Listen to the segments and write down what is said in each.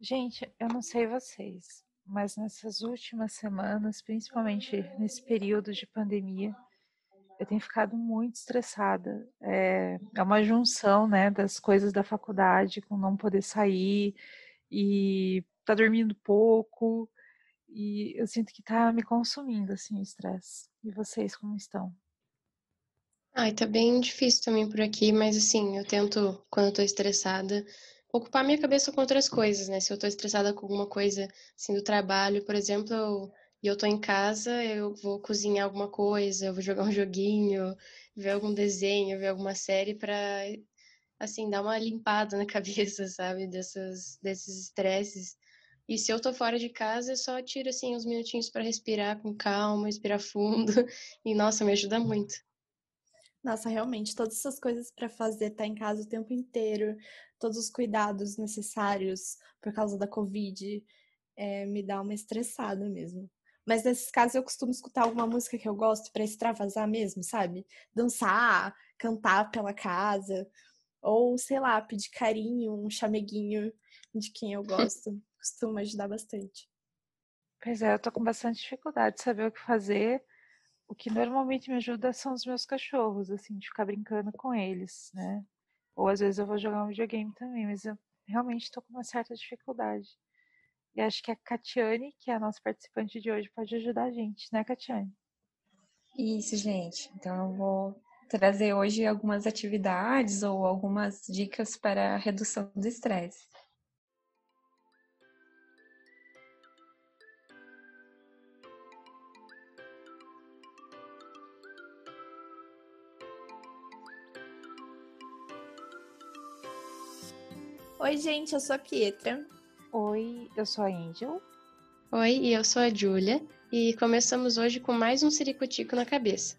Gente, eu não sei vocês, mas nessas últimas semanas, principalmente nesse período de pandemia, eu tenho ficado muito estressada. É, é uma junção, né, das coisas da faculdade com não poder sair e tá dormindo pouco e eu sinto que tá me consumindo assim o estresse. E vocês como estão? Ai, tá bem difícil também por aqui, mas assim, eu tento, quando eu tô estressada, ocupar minha cabeça com outras coisas, né? Se eu tô estressada com alguma coisa, assim, do trabalho, por exemplo, eu, e eu tô em casa, eu vou cozinhar alguma coisa, eu vou jogar um joguinho, ver algum desenho, ver alguma série pra, assim, dar uma limpada na cabeça, sabe? Dessas, desses estresses. E se eu tô fora de casa, eu só tiro, assim, uns minutinhos para respirar com calma, respirar fundo. E, nossa, me ajuda muito. Nossa, realmente, todas essas coisas para fazer, estar tá em casa o tempo inteiro, todos os cuidados necessários por causa da Covid, é, me dá uma estressada mesmo. Mas nesses casos eu costumo escutar alguma música que eu gosto para extravasar mesmo, sabe? Dançar, cantar pela casa, ou sei lá, pedir carinho, um chameguinho de quem eu gosto. Costuma ajudar bastante. Pois é, eu tô com bastante dificuldade de saber o que fazer o que normalmente me ajuda são os meus cachorros, assim, de ficar brincando com eles, né? Ou às vezes eu vou jogar um videogame também, mas eu realmente estou com uma certa dificuldade. E acho que a Catiane, que é a nossa participante de hoje, pode ajudar a gente, né, Catiane? Isso, gente. Então eu vou trazer hoje algumas atividades ou algumas dicas para a redução do estresse. Oi, gente, eu sou a Pietra. Oi, eu sou a Angel. Oi, e eu sou a Júlia. E começamos hoje com mais um Ciricutico na cabeça.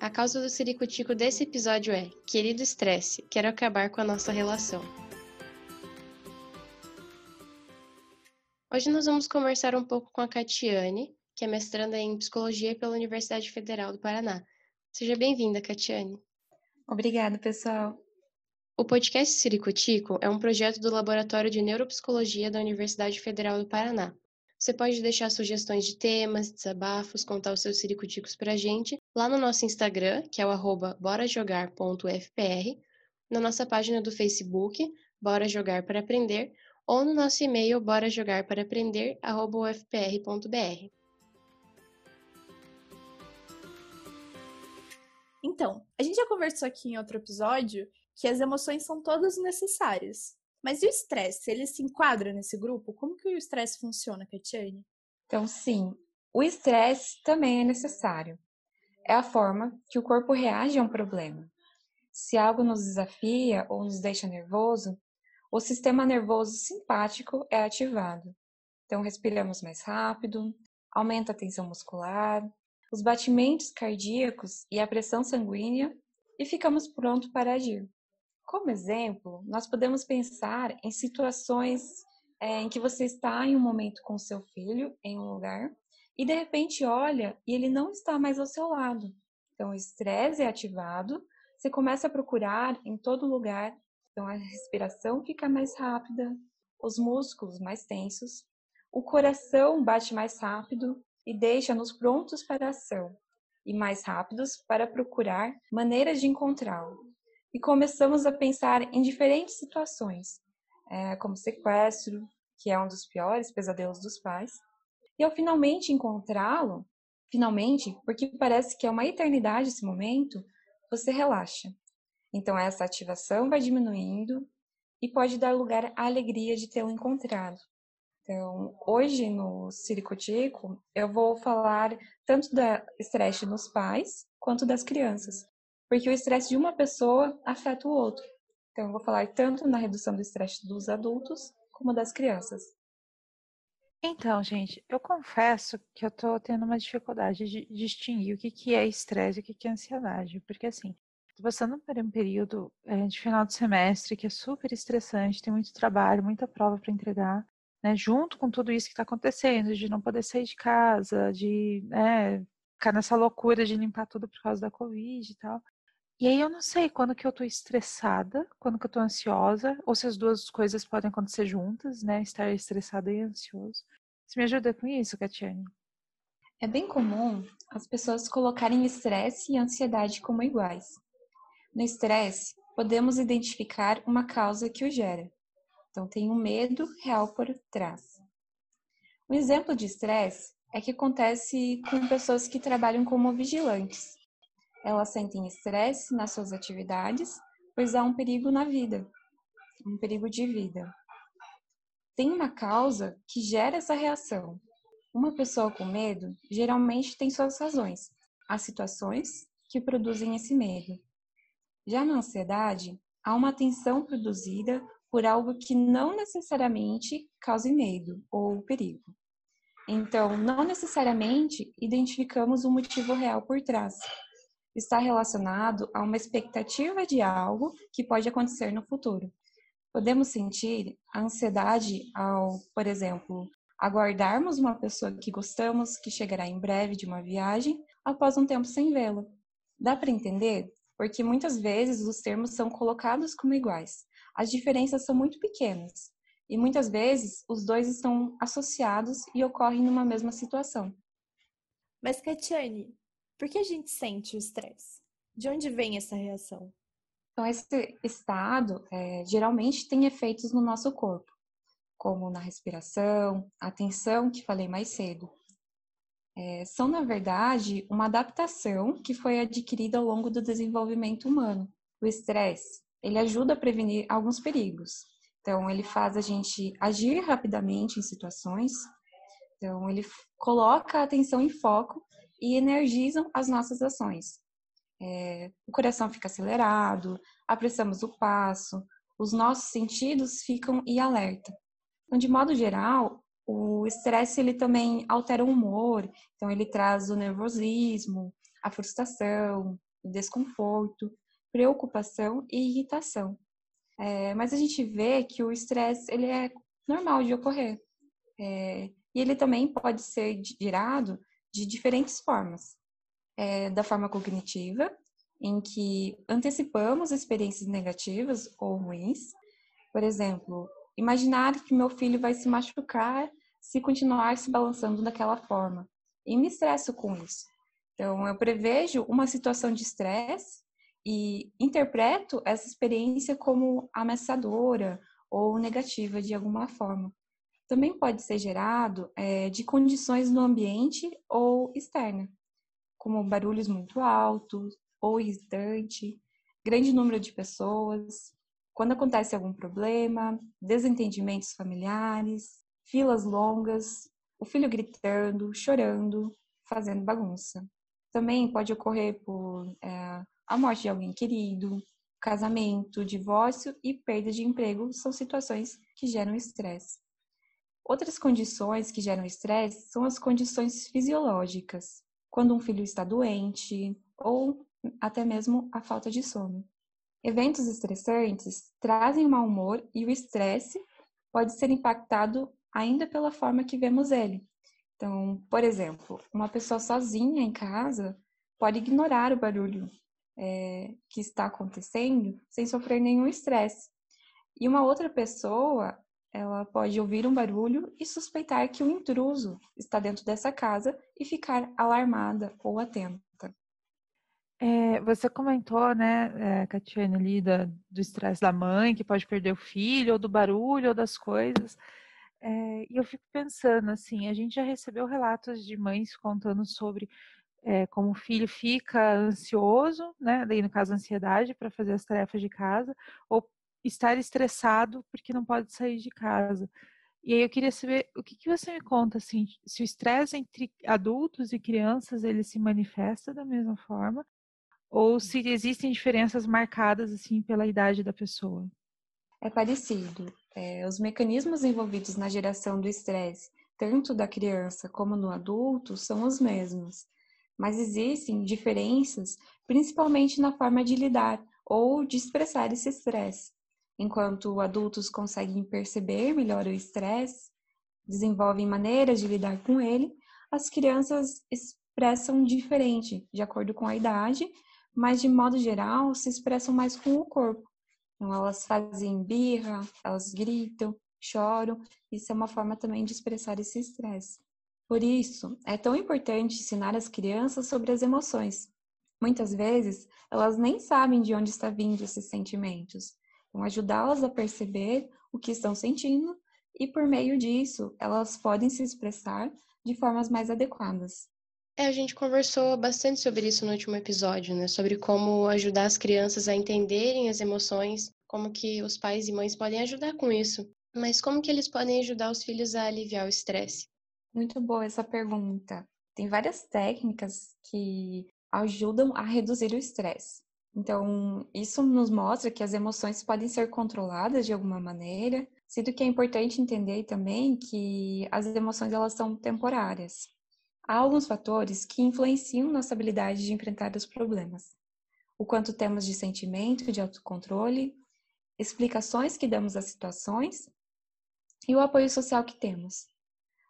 A causa do Ciricutico desse episódio é: Querido estresse, quero acabar com a nossa relação. Hoje nós vamos conversar um pouco com a Catiane, que é mestranda em Psicologia pela Universidade Federal do Paraná. Seja bem-vinda, Catiane. Obrigada, pessoal. O podcast Ciricutico é um projeto do Laboratório de Neuropsicologia da Universidade Federal do Paraná. Você pode deixar sugestões de temas, desabafos, contar os seus ciricuticos pra gente lá no nosso Instagram, que é o arroba borajogar.fpr, na nossa página do Facebook, Bora Jogar para Aprender, ou no nosso e-mail borajogarparaaprender.ufpr.br. Então, a gente já conversou aqui em outro episódio que as emoções são todas necessárias. Mas e o estresse? Ele se enquadra nesse grupo? Como que o estresse funciona, Katiane? Então, sim, o estresse também é necessário. É a forma que o corpo reage a um problema. Se algo nos desafia ou nos deixa nervoso, o sistema nervoso simpático é ativado. Então, respiramos mais rápido, aumenta a tensão muscular, os batimentos cardíacos e a pressão sanguínea e ficamos prontos para agir. Como exemplo, nós podemos pensar em situações é, em que você está em um momento com seu filho em um lugar e de repente olha e ele não está mais ao seu lado. Então o estresse é ativado, você começa a procurar em todo lugar, então a respiração fica mais rápida, os músculos mais tensos, o coração bate mais rápido e deixa-nos prontos para a ação e mais rápidos para procurar maneiras de encontrá-lo e começamos a pensar em diferentes situações, é, como sequestro, que é um dos piores pesadelos dos pais, e ao finalmente encontrá-lo, finalmente, porque parece que é uma eternidade esse momento, você relaxa. Então essa ativação vai diminuindo e pode dar lugar à alegria de tê-lo encontrado. Então, hoje no Ciricutico, eu vou falar tanto da estresse nos pais quanto das crianças, porque o estresse de uma pessoa afeta o outro. Então, eu vou falar tanto na redução do estresse dos adultos como das crianças. Então, gente, eu confesso que eu tô tendo uma dificuldade de distinguir o que, que é estresse e o que, que é ansiedade, porque assim, tô passando por um período é, de final de semestre que é super estressante, tem muito trabalho, muita prova para entregar, né, junto com tudo isso que está acontecendo, de não poder sair de casa, de né, ficar nessa loucura de limpar tudo por causa da Covid e tal. E aí eu não sei quando que eu tô estressada, quando que eu tô ansiosa, ou se as duas coisas podem acontecer juntas, né? Estar estressada e ansioso. Você me ajuda com isso, Catiane? É bem comum as pessoas colocarem estresse e ansiedade como iguais. No estresse, podemos identificar uma causa que o gera. Então, tem um medo real por trás. Um exemplo de estresse é que acontece com pessoas que trabalham como vigilantes. Elas sentem estresse nas suas atividades, pois há um perigo na vida, um perigo de vida. Tem uma causa que gera essa reação. Uma pessoa com medo geralmente tem suas razões, as situações que produzem esse medo. Já na ansiedade, há uma tensão produzida por algo que não necessariamente cause medo ou perigo. Então, não necessariamente identificamos um motivo real por trás. Está relacionado a uma expectativa de algo que pode acontecer no futuro. Podemos sentir a ansiedade ao, por exemplo, aguardarmos uma pessoa que gostamos que chegará em breve de uma viagem após um tempo sem vê-la. Dá para entender? Porque muitas vezes os termos são colocados como iguais. As diferenças são muito pequenas e muitas vezes os dois estão associados e ocorrem numa mesma situação. Mas, Katiane, por que a gente sente o estresse? De onde vem essa reação? Então, esse estado é, geralmente tem efeitos no nosso corpo, como na respiração, a tensão que falei mais cedo. É, são, na verdade, uma adaptação que foi adquirida ao longo do desenvolvimento humano. O estresse, ele ajuda a prevenir alguns perigos. Então, ele faz a gente agir rapidamente em situações. Então, ele coloca a atenção em foco e energizam as nossas ações é, o coração fica acelerado, apressamos o passo, os nossos sentidos ficam em alerta. Então, de modo geral, o estresse ele também altera o humor, então ele traz o nervosismo, a frustração, o desconforto, preocupação e irritação. É, mas a gente vê que o estresse ele é normal de ocorrer é, e ele também pode ser gerado de diferentes formas é, da forma cognitiva, em que antecipamos experiências negativas ou ruins. Por exemplo, imaginar que meu filho vai se machucar se continuar se balançando daquela forma. E me estresso com isso. Então, eu prevejo uma situação de estresse e interpreto essa experiência como ameaçadora ou negativa de alguma forma. Também pode ser gerado é, de condições no ambiente ou externa como barulhos muito altos ou irritante, grande número de pessoas, quando acontece algum problema, desentendimentos familiares, filas longas, o filho gritando, chorando, fazendo bagunça. Também pode ocorrer por é, a morte de alguém querido, casamento, divórcio e perda de emprego são situações que geram estresse. Outras condições que geram estresse são as condições fisiológicas, quando um filho está doente ou até mesmo a falta de sono. Eventos estressantes trazem mau humor e o estresse pode ser impactado ainda pela forma que vemos ele. Então, por exemplo, uma pessoa sozinha em casa pode ignorar o barulho é, que está acontecendo sem sofrer nenhum estresse. E uma outra pessoa ela pode ouvir um barulho e suspeitar que o intruso está dentro dessa casa e ficar alarmada ou atenta. É, você comentou, né, é, Catiane, ali do estresse da mãe, que pode perder o filho, ou do barulho, ou das coisas. É, e eu fico pensando, assim, a gente já recebeu relatos de mães contando sobre é, como o filho fica ansioso, né, daí no caso ansiedade, para fazer as tarefas de casa, ou estar estressado porque não pode sair de casa. E aí eu queria saber o que, que você me conta, assim, se o estresse entre adultos e crianças ele se manifesta da mesma forma ou se existem diferenças marcadas assim pela idade da pessoa. É parecido. É, os mecanismos envolvidos na geração do estresse, tanto da criança como no adulto, são os mesmos, mas existem diferenças, principalmente na forma de lidar ou de expressar esse estresse. Enquanto adultos conseguem perceber melhor o estresse, desenvolvem maneiras de lidar com ele, as crianças expressam diferente, de acordo com a idade, mas de modo geral se expressam mais com o corpo. Então, elas fazem birra, elas gritam, choram, isso é uma forma também de expressar esse estresse. Por isso, é tão importante ensinar as crianças sobre as emoções. Muitas vezes, elas nem sabem de onde está vindo esses sentimentos. Então, ajudá-las a perceber o que estão sentindo e, por meio disso, elas podem se expressar de formas mais adequadas. É, a gente conversou bastante sobre isso no último episódio, né? Sobre como ajudar as crianças a entenderem as emoções, como que os pais e mães podem ajudar com isso. Mas como que eles podem ajudar os filhos a aliviar o estresse? Muito boa essa pergunta. Tem várias técnicas que ajudam a reduzir o estresse. Então, isso nos mostra que as emoções podem ser controladas de alguma maneira, sendo que é importante entender também que as emoções elas são temporárias. Há alguns fatores que influenciam nossa habilidade de enfrentar os problemas. O quanto temos de sentimento, de autocontrole, explicações que damos às situações e o apoio social que temos.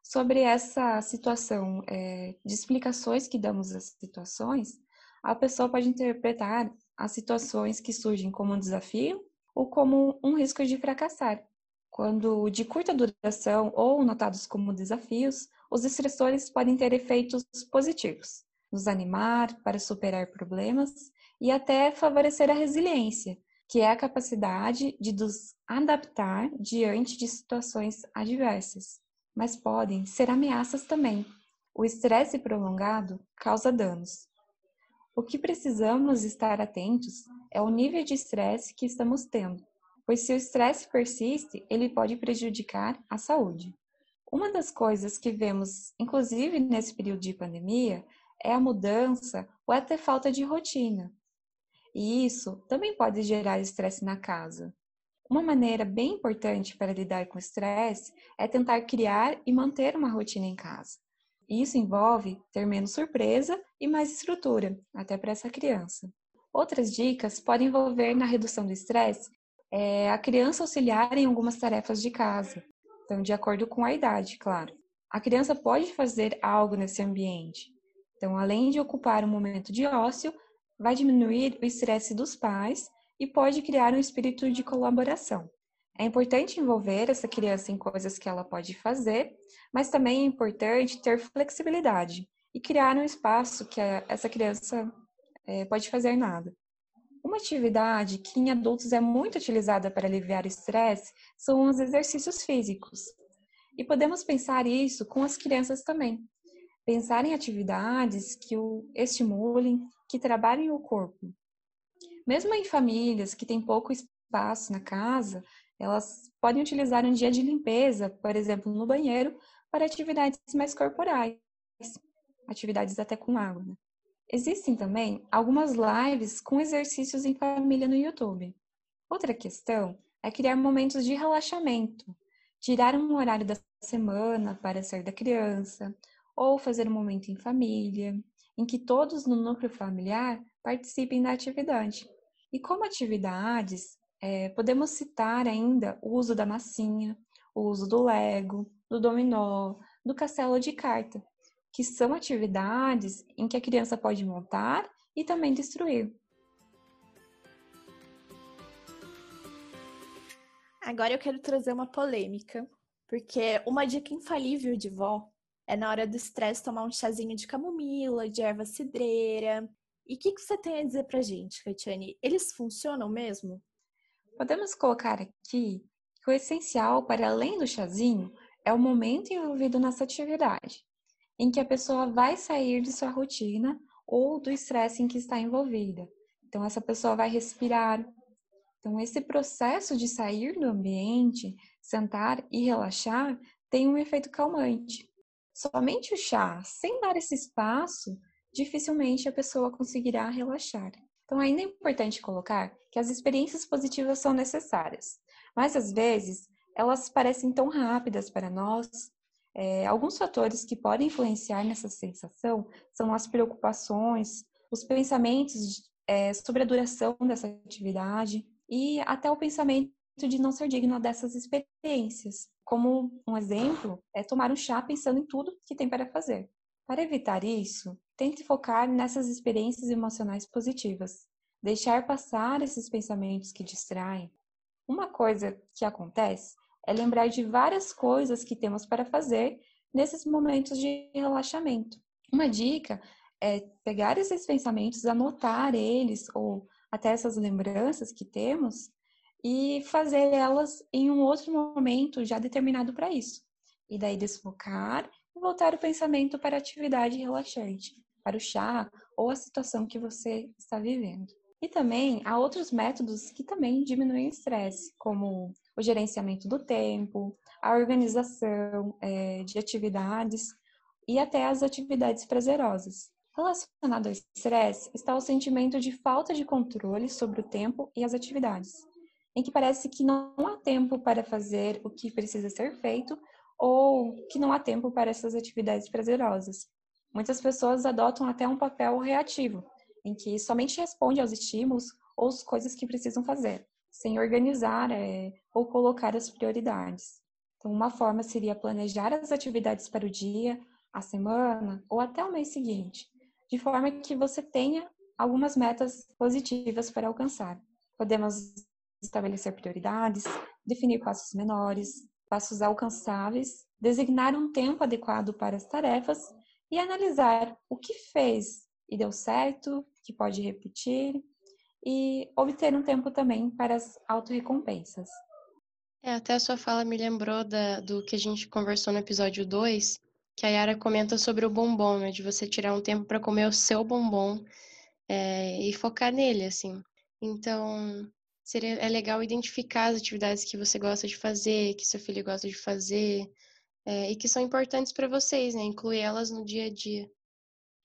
Sobre essa situação é, de explicações que damos às situações, a pessoa pode interpretar as situações que surgem como um desafio ou como um risco de fracassar. Quando de curta duração ou notados como desafios, os estressores podem ter efeitos positivos, nos animar para superar problemas e até favorecer a resiliência, que é a capacidade de nos adaptar diante de situações adversas. Mas podem ser ameaças também. O estresse prolongado causa danos. O que precisamos estar atentos é o nível de estresse que estamos tendo, pois se o estresse persiste, ele pode prejudicar a saúde. Uma das coisas que vemos, inclusive nesse período de pandemia, é a mudança ou até falta de rotina. E isso também pode gerar estresse na casa. Uma maneira bem importante para lidar com o estresse é tentar criar e manter uma rotina em casa. Isso envolve ter menos surpresa e mais estrutura, até para essa criança. Outras dicas podem envolver na redução do estresse é, a criança auxiliar em algumas tarefas de casa, então, de acordo com a idade, claro. A criança pode fazer algo nesse ambiente. Então, além de ocupar um momento de ócio, vai diminuir o estresse dos pais e pode criar um espírito de colaboração. É importante envolver essa criança em coisas que ela pode fazer, mas também é importante ter flexibilidade e criar um espaço que essa criança é, pode fazer nada. Uma atividade que em adultos é muito utilizada para aliviar o estresse são os exercícios físicos. E podemos pensar isso com as crianças também. Pensar em atividades que o estimulem, que trabalhem o corpo. Mesmo em famílias que têm pouco espaço na casa, elas podem utilizar um dia de limpeza, por exemplo, no banheiro, para atividades mais corporais, atividades até com água. Né? Existem também algumas lives com exercícios em família no YouTube. Outra questão é criar momentos de relaxamento, tirar um horário da semana para sair da criança, ou fazer um momento em família, em que todos no núcleo familiar participem da atividade. E como atividades, é, podemos citar ainda o uso da massinha, o uso do Lego, do dominó, do castelo de carta, que são atividades em que a criança pode montar e também destruir. Agora eu quero trazer uma polêmica, porque uma dica infalível de vó é na hora do estresse tomar um chazinho de camomila, de erva cidreira. E o que, que você tem a dizer pra gente, Catiane? Eles funcionam mesmo? Podemos colocar aqui que o essencial para além do chazinho é o momento envolvido nessa atividade em que a pessoa vai sair de sua rotina ou do estresse em que está envolvida. Então, essa pessoa vai respirar. Então, esse processo de sair do ambiente, sentar e relaxar, tem um efeito calmante. Somente o chá, sem dar esse espaço, dificilmente a pessoa conseguirá relaxar. Então, ainda é importante colocar que as experiências positivas são necessárias, mas às vezes elas parecem tão rápidas para nós é, alguns fatores que podem influenciar nessa sensação são as preocupações, os pensamentos é, sobre a duração dessa atividade e até o pensamento de não ser digno dessas experiências. Como um exemplo, é tomar um chá pensando em tudo que tem para fazer. Para evitar isso, tente focar nessas experiências emocionais positivas. Deixar passar esses pensamentos que distraem. Uma coisa que acontece é lembrar de várias coisas que temos para fazer nesses momentos de relaxamento. Uma dica é pegar esses pensamentos, anotar eles ou até essas lembranças que temos e fazer elas em um outro momento já determinado para isso. E daí desfocar e voltar o pensamento para a atividade relaxante, para o chá ou a situação que você está vivendo. E também há outros métodos que também diminuem o estresse, como o gerenciamento do tempo, a organização é, de atividades e até as atividades prazerosas. Relacionado ao estresse está o sentimento de falta de controle sobre o tempo e as atividades, em que parece que não há tempo para fazer o que precisa ser feito ou que não há tempo para essas atividades prazerosas. Muitas pessoas adotam até um papel reativo, em que somente responde aos estímulos ou às coisas que precisam fazer, sem organizar é, ou colocar as prioridades. Então, uma forma seria planejar as atividades para o dia, a semana ou até o mês seguinte, de forma que você tenha algumas metas positivas para alcançar. Podemos estabelecer prioridades, definir passos menores, passos alcançáveis, designar um tempo adequado para as tarefas e analisar o que fez e deu certo, que pode repetir, e obter um tempo também para as autorrecompensas. É, até a sua fala me lembrou da, do que a gente conversou no episódio 2, que a Yara comenta sobre o bombom, né? De você tirar um tempo para comer o seu bombom é, e focar nele, assim. Então, seria, é legal identificar as atividades que você gosta de fazer, que seu filho gosta de fazer, é, e que são importantes para vocês, né? Incluir elas no dia a dia.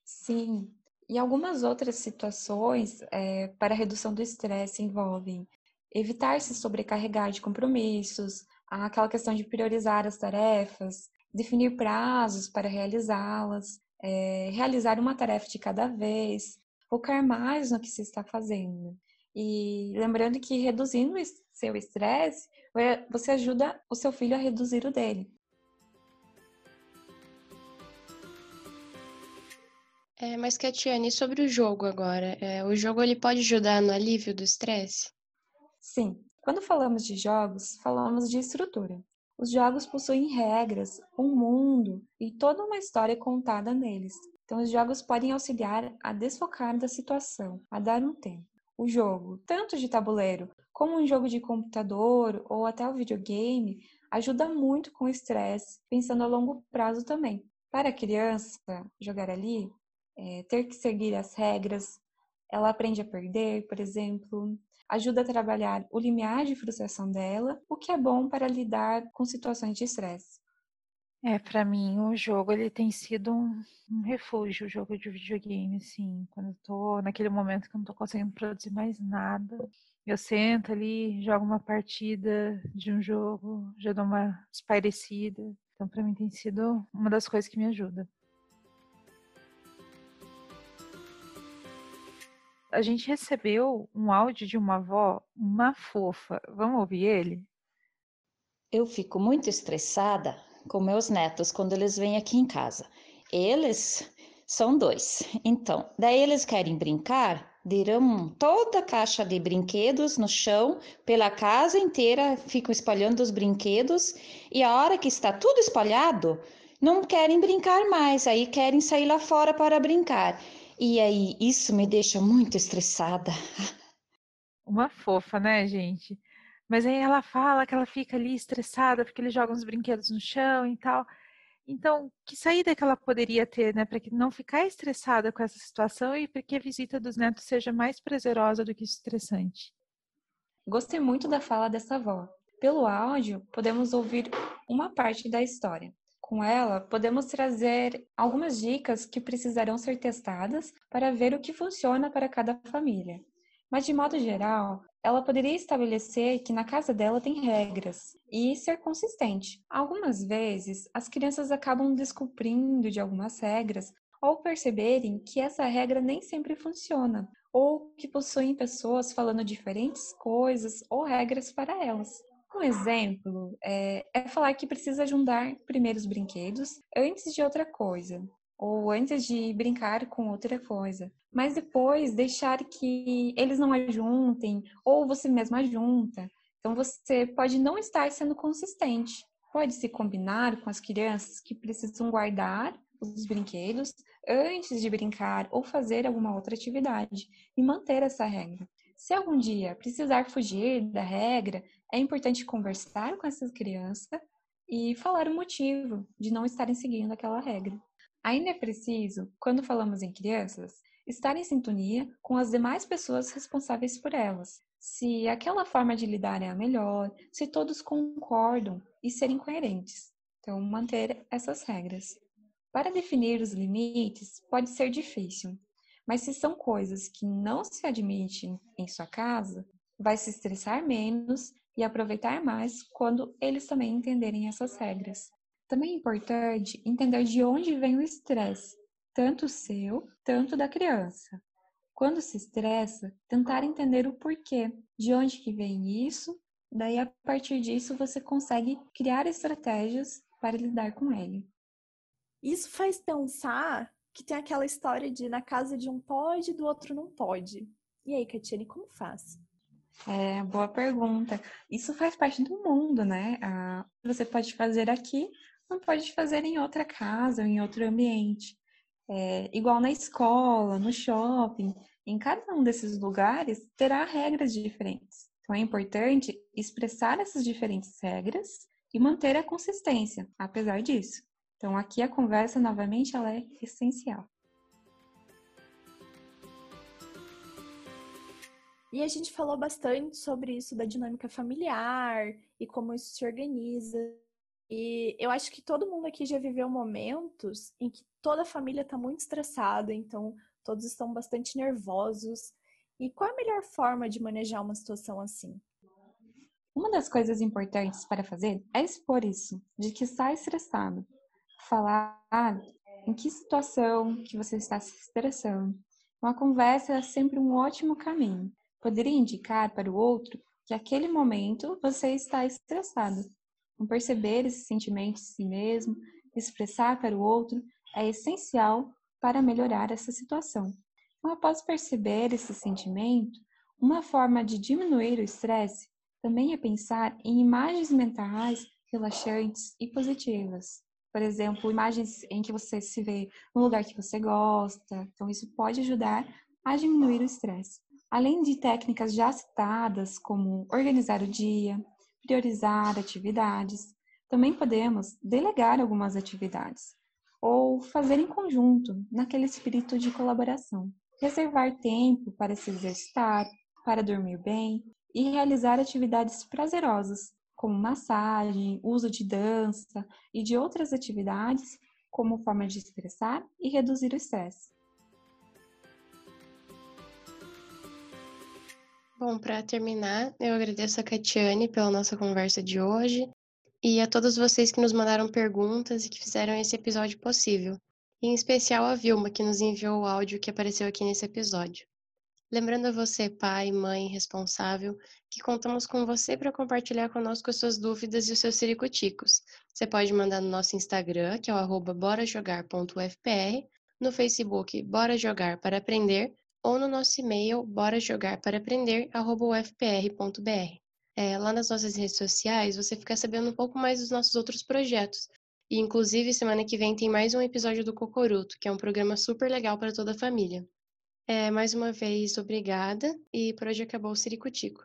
Sim. E algumas outras situações é, para redução do estresse envolvem evitar se sobrecarregar de compromissos, aquela questão de priorizar as tarefas, definir prazos para realizá-las, é, realizar uma tarefa de cada vez, focar mais no que se está fazendo. E lembrando que reduzindo seu estresse, você ajuda o seu filho a reduzir o dele. É, mas, Catiane, sobre o jogo agora, é, o jogo ele pode ajudar no alívio do estresse? Sim. Quando falamos de jogos, falamos de estrutura. Os jogos possuem regras, um mundo e toda uma história contada neles. Então, os jogos podem auxiliar a desfocar da situação, a dar um tempo. O jogo, tanto de tabuleiro como um jogo de computador ou até o videogame, ajuda muito com o estresse, pensando a longo prazo também. Para a criança, jogar ali é, ter que seguir as regras, ela aprende a perder, por exemplo, ajuda a trabalhar o limiar de frustração dela, o que é bom para lidar com situações de estresse. É, para mim o jogo ele tem sido um, um, refúgio, o jogo de videogame, assim, quando eu tô naquele momento que eu não tô conseguindo produzir mais nada, eu sento ali, jogo uma partida de um jogo, já dou uma espairecida. Então, para mim tem sido uma das coisas que me ajuda. A gente recebeu um áudio de uma avó, uma fofa. Vamos ouvir ele? Eu fico muito estressada com meus netos quando eles vêm aqui em casa. Eles são dois. Então, daí eles querem brincar, deram toda a caixa de brinquedos no chão, pela casa inteira, ficam espalhando os brinquedos e a hora que está tudo espalhado, não querem brincar mais, aí querem sair lá fora para brincar. E aí, isso me deixa muito estressada. Uma fofa, né, gente? Mas aí ela fala que ela fica ali estressada porque ele joga uns brinquedos no chão e tal. Então, que saída que ela poderia ter, né, para que não ficar estressada com essa situação e para que a visita dos netos seja mais prazerosa do que estressante? Gostei muito da fala dessa avó. Pelo áudio, podemos ouvir uma parte da história. Com ela, podemos trazer algumas dicas que precisarão ser testadas para ver o que funciona para cada família. Mas, de modo geral, ela poderia estabelecer que na casa dela tem regras e ser consistente. Algumas vezes, as crianças acabam descobrindo de algumas regras ou perceberem que essa regra nem sempre funciona, ou que possuem pessoas falando diferentes coisas ou regras para elas. Um exemplo é, é falar que precisa juntar primeiro os brinquedos antes de outra coisa. ou antes de brincar com outra coisa. Mas depois deixar que eles não ajuntem, ou você mesmo ajunta. Então você pode não estar sendo consistente. Pode se combinar com as crianças que precisam guardar os brinquedos antes de brincar ou fazer alguma outra atividade e manter essa regra. Se algum dia precisar fugir da regra, é importante conversar com essa criança e falar o motivo de não estarem seguindo aquela regra. Ainda é preciso, quando falamos em crianças, estar em sintonia com as demais pessoas responsáveis por elas. Se aquela forma de lidar é a melhor, se todos concordam e serem coerentes. Então, manter essas regras. Para definir os limites pode ser difícil, mas se são coisas que não se admitem em sua casa, vai se estressar menos e aproveitar mais quando eles também entenderem essas regras. Também é importante entender de onde vem o estresse, tanto seu, tanto da criança. Quando se estressa, tentar entender o porquê, de onde que vem isso, daí a partir disso você consegue criar estratégias para lidar com ele. Isso faz pensar que tem aquela história de na casa de um pode, do outro não pode. E aí, Catiane, como faz? É, boa pergunta. Isso faz parte do mundo, né? Ah, você pode fazer aqui, não pode fazer em outra casa ou em outro ambiente. É, igual na escola, no shopping, em cada um desses lugares terá regras diferentes. Então é importante expressar essas diferentes regras e manter a consistência, apesar disso. Então aqui a conversa novamente ela é essencial. E a gente falou bastante sobre isso da dinâmica familiar e como isso se organiza. E eu acho que todo mundo aqui já viveu momentos em que toda a família está muito estressada, então todos estão bastante nervosos. E qual a melhor forma de manejar uma situação assim? Uma das coisas importantes para fazer é expor isso, de que está estressado. Falar em que situação que você está se estressando. Uma conversa é sempre um ótimo caminho. Poderia indicar para o outro que aquele momento você está estressado então, perceber esse sentimento de si mesmo, expressar para o outro, é essencial para melhorar essa situação. Então, após perceber esse sentimento, uma forma de diminuir o estresse também é pensar em imagens mentais relaxantes e positivas. Por exemplo, imagens em que você se vê no lugar que você gosta. Então, isso pode ajudar a diminuir o estresse. Além de técnicas já citadas, como organizar o dia, priorizar atividades. Também podemos delegar algumas atividades ou fazer em conjunto, naquele espírito de colaboração. Reservar tempo para se exercitar, para dormir bem e realizar atividades prazerosas, como massagem, uso de dança e de outras atividades como forma de expressar e reduzir o estresse. Bom, para terminar, eu agradeço a Catiane pela nossa conversa de hoje e a todos vocês que nos mandaram perguntas e que fizeram esse episódio possível. E em especial a Vilma, que nos enviou o áudio que apareceu aqui nesse episódio. Lembrando a você, pai, mãe, responsável, que contamos com você para compartilhar conosco as suas dúvidas e os seus ciricoticos. Você pode mandar no nosso Instagram, que é o arroba borajogar.ufpr, no Facebook Bora Jogar para Aprender ou no nosso e-mail borajogarparaaprender@ufpr.br. É, lá nas nossas redes sociais você fica sabendo um pouco mais dos nossos outros projetos. E inclusive semana que vem tem mais um episódio do Cocoruto, que é um programa super legal para toda a família. É, mais uma vez, obrigada e por hoje acabou o Ciricutico.